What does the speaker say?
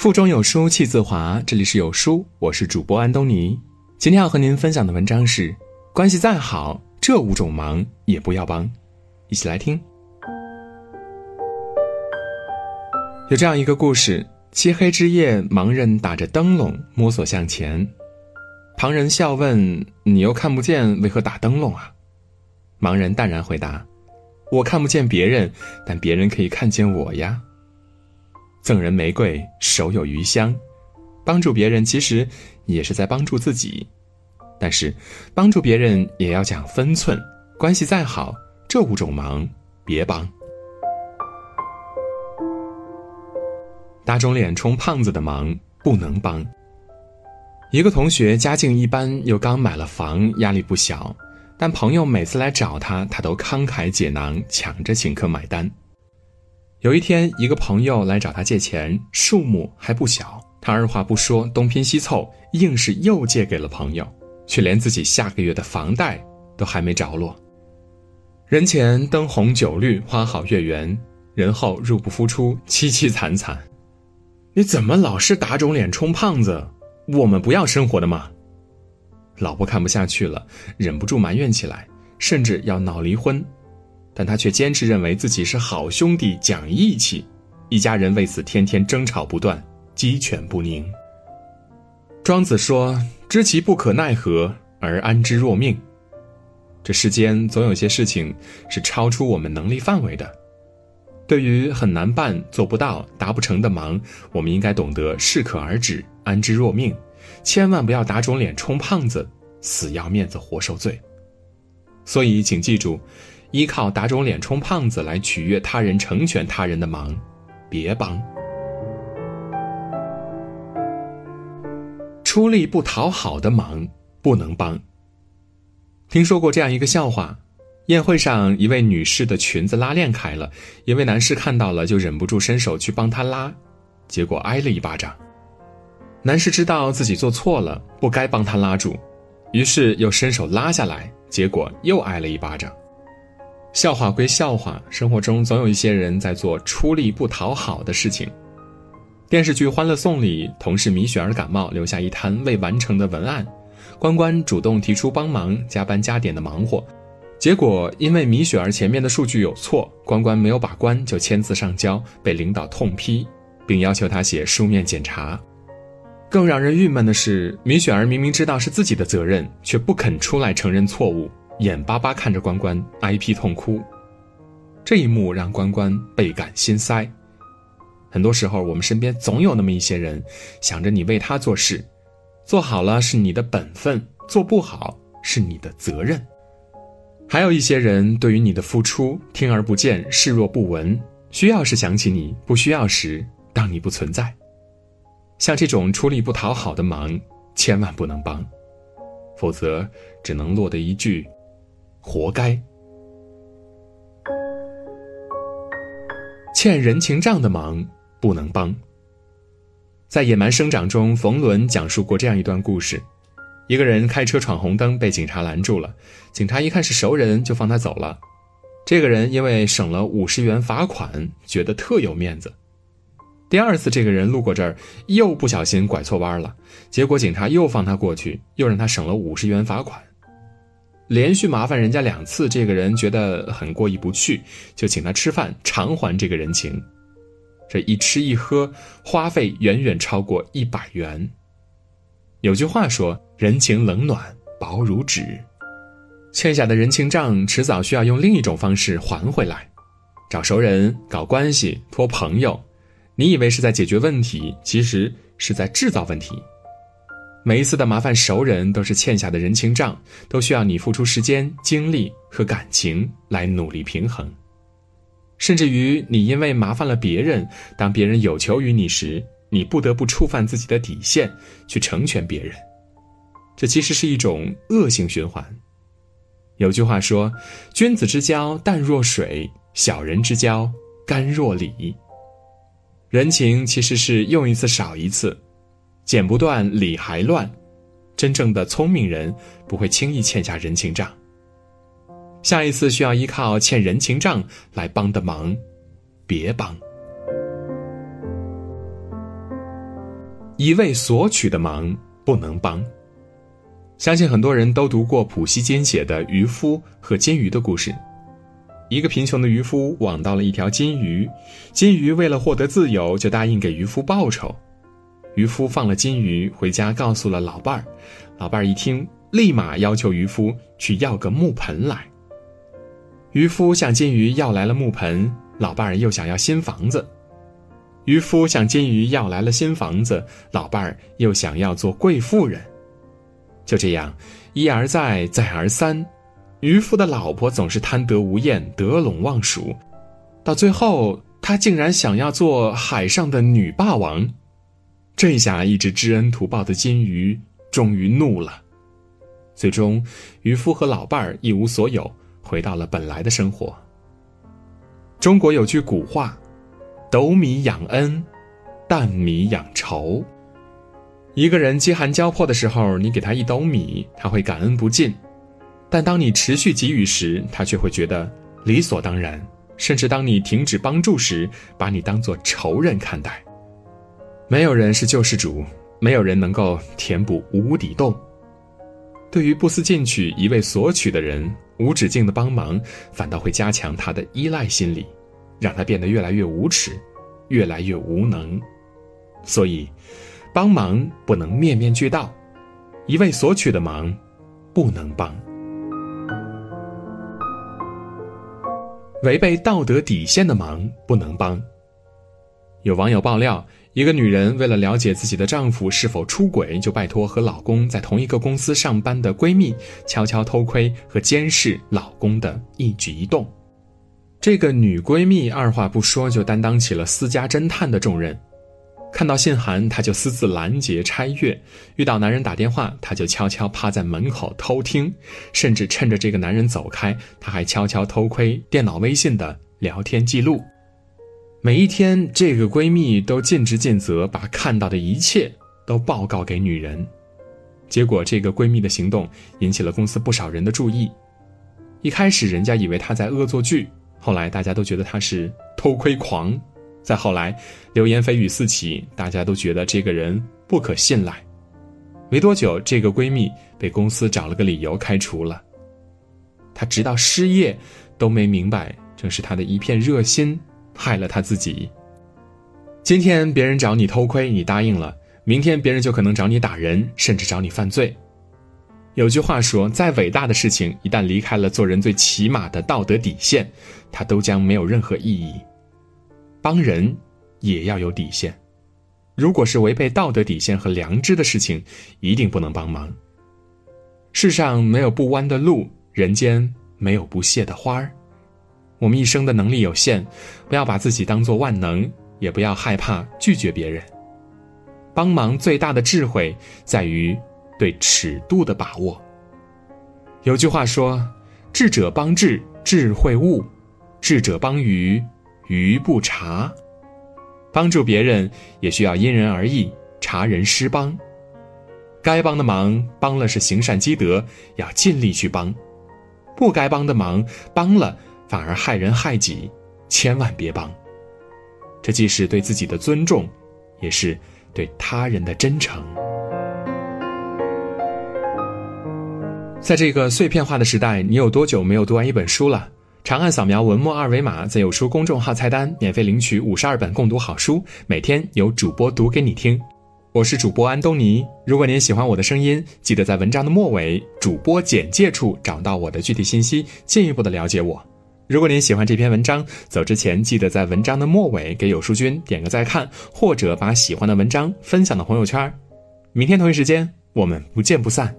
腹中有书气自华，这里是有书，我是主播安东尼。今天要和您分享的文章是：关系再好，这五种忙也不要帮。一起来听。有这样一个故事：漆黑之夜，盲人打着灯笼摸索向前，旁人笑问：“你又看不见，为何打灯笼啊？”盲人淡然回答：“我看不见别人，但别人可以看见我呀。”赠人玫瑰，手有余香。帮助别人其实也是在帮助自己，但是帮助别人也要讲分寸。关系再好，这五种忙别帮。打肿脸充胖子的忙不能帮。一个同学家境一般，又刚买了房，压力不小，但朋友每次来找他，他都慷慨解囊，抢着请客买单。有一天，一个朋友来找他借钱，数目还不小。他二话不说，东拼西凑，硬是又借给了朋友，却连自己下个月的房贷都还没着落。人前灯红酒绿，花好月圆；人后入不敷出，凄凄惨惨。你怎么老是打肿脸充胖子？我们不要生活的吗？老婆看不下去了，忍不住埋怨起来，甚至要闹离婚。但他却坚持认为自己是好兄弟，讲义气，一家人为此天天争吵不断，鸡犬不宁。庄子说：“知其不可奈何而安之若命。”这世间总有些事情是超出我们能力范围的。对于很难办、做不到、达不成的忙，我们应该懂得适可而止，安之若命，千万不要打肿脸充胖子，死要面子活受罪。所以，请记住。依靠打肿脸充胖子来取悦他人、成全他人的忙，别帮。出力不讨好的忙不能帮。听说过这样一个笑话：宴会上，一位女士的裙子拉链开了，一位男士看到了就忍不住伸手去帮她拉，结果挨了一巴掌。男士知道自己做错了，不该帮她拉住，于是又伸手拉下来，结果又挨了一巴掌。笑话归笑话，生活中总有一些人在做出力不讨好的事情。电视剧《欢乐颂》里，同事米雪儿感冒，留下一摊未完成的文案，关关主动提出帮忙，加班加点的忙活，结果因为米雪儿前面的数据有错，关关没有把关就签字上交，被领导痛批，并要求他写书面检查。更让人郁闷的是，米雪儿明明知道是自己的责任，却不肯出来承认错误。眼巴巴看着关关挨批痛哭，这一幕让关关倍感心塞。很多时候，我们身边总有那么一些人，想着你为他做事，做好了是你的本分，做不好是你的责任。还有一些人对于你的付出听而不见，视若不闻，需要时想起你，不需要时当你不存在。像这种出力不讨好的忙，千万不能帮，否则只能落得一句。活该！欠人情账的忙不能帮。在《野蛮生长》中，冯仑讲述过这样一段故事：一个人开车闯红灯，被警察拦住了。警察一看是熟人，就放他走了。这个人因为省了五十元罚款，觉得特有面子。第二次，这个人路过这儿，又不小心拐错弯了，结果警察又放他过去，又让他省了五十元罚款。连续麻烦人家两次，这个人觉得很过意不去，就请他吃饭偿还这个人情。这一吃一喝，花费远远超过一百元。有句话说：“人情冷暖，薄如纸。”欠下的人情账，迟早需要用另一种方式还回来。找熟人、搞关系、托朋友，你以为是在解决问题，其实是在制造问题。每一次的麻烦熟人都是欠下的人情账，都需要你付出时间、精力和感情来努力平衡。甚至于，你因为麻烦了别人，当别人有求于你时，你不得不触犯自己的底线去成全别人，这其实是一种恶性循环。有句话说：“君子之交淡若水，小人之交甘若醴。”人情其实是用一次少一次。剪不断，理还乱。真正的聪明人不会轻易欠下人情账。下一次需要依靠欠人情账来帮的忙，别帮。一味索取的忙不能帮。相信很多人都读过普希金写的渔夫和金鱼的故事。一个贫穷的渔夫网到了一条金鱼，金鱼为了获得自由，就答应给渔夫报酬。渔夫放了金鱼回家，告诉了老伴儿。老伴儿一听，立马要求渔夫去要个木盆来。渔夫向金鱼要来了木盆，老伴儿又想要新房子。渔夫向金鱼要来了新房子，老伴儿又想要做贵妇人。就这样，一而再，再而三。渔夫的老婆总是贪得无厌、得陇望蜀，到最后，他竟然想要做海上的女霸王。这下，一只知恩图报的金鱼终于怒了。最终，渔夫和老伴儿一无所有，回到了本来的生活。中国有句古话：“斗米养恩，担米养仇。”一个人饥寒交迫的时候，你给他一斗米，他会感恩不尽。但当你持续给予时，他却会觉得理所当然；甚至当你停止帮助时，把你当作仇人看待。没有人是救世主，没有人能够填补无底洞。对于不思进取、一味索取的人，无止境的帮忙反倒会加强他的依赖心理，让他变得越来越无耻，越来越无能。所以，帮忙不能面面俱到，一味索取的忙不能帮。违背道德底线的忙不能帮。有网友爆料，一个女人为了了解自己的丈夫是否出轨，就拜托和老公在同一个公司上班的闺蜜悄悄偷窥和监视老公的一举一动。这个女闺蜜二话不说就担当起了私家侦探的重任。看到信函，她就私自拦截拆阅；遇到男人打电话，她就悄悄趴在门口偷听，甚至趁着这个男人走开，她还悄悄偷窥电脑微信的聊天记录。每一天，这个闺蜜都尽职尽责，把看到的一切都报告给女人。结果，这个闺蜜的行动引起了公司不少人的注意。一开始，人家以为她在恶作剧，后来大家都觉得她是偷窥狂。再后来，流言蜚语四起，大家都觉得这个人不可信赖。没多久，这个闺蜜被公司找了个理由开除了。她直到失业都没明白，正是她的一片热心害了他自己。今天别人找你偷窥，你答应了；明天别人就可能找你打人，甚至找你犯罪。有句话说，再伟大的事情，一旦离开了做人最起码的道德底线，它都将没有任何意义。帮人也要有底线，如果是违背道德底线和良知的事情，一定不能帮忙。世上没有不弯的路，人间没有不谢的花儿。我们一生的能力有限，不要把自己当做万能，也不要害怕拒绝别人。帮忙最大的智慧在于对尺度的把握。有句话说：“智者帮智，智慧悟；智者帮愚。”愚不察，帮助别人也需要因人而异，察人施帮。该帮的忙帮了是行善积德，要尽力去帮；不该帮的忙帮了反而害人害己，千万别帮。这既是对自己的尊重，也是对他人的真诚。在这个碎片化的时代，你有多久没有读完一本书了？长按扫描文末二维码，在有书公众号菜单免费领取五十二本共读好书，每天有主播读给你听。我是主播安东尼。如果您喜欢我的声音，记得在文章的末尾主播简介处找到我的具体信息，进一步的了解我。如果您喜欢这篇文章，走之前记得在文章的末尾给有书君点个再看，或者把喜欢的文章分享到朋友圈。明天同一时间，我们不见不散。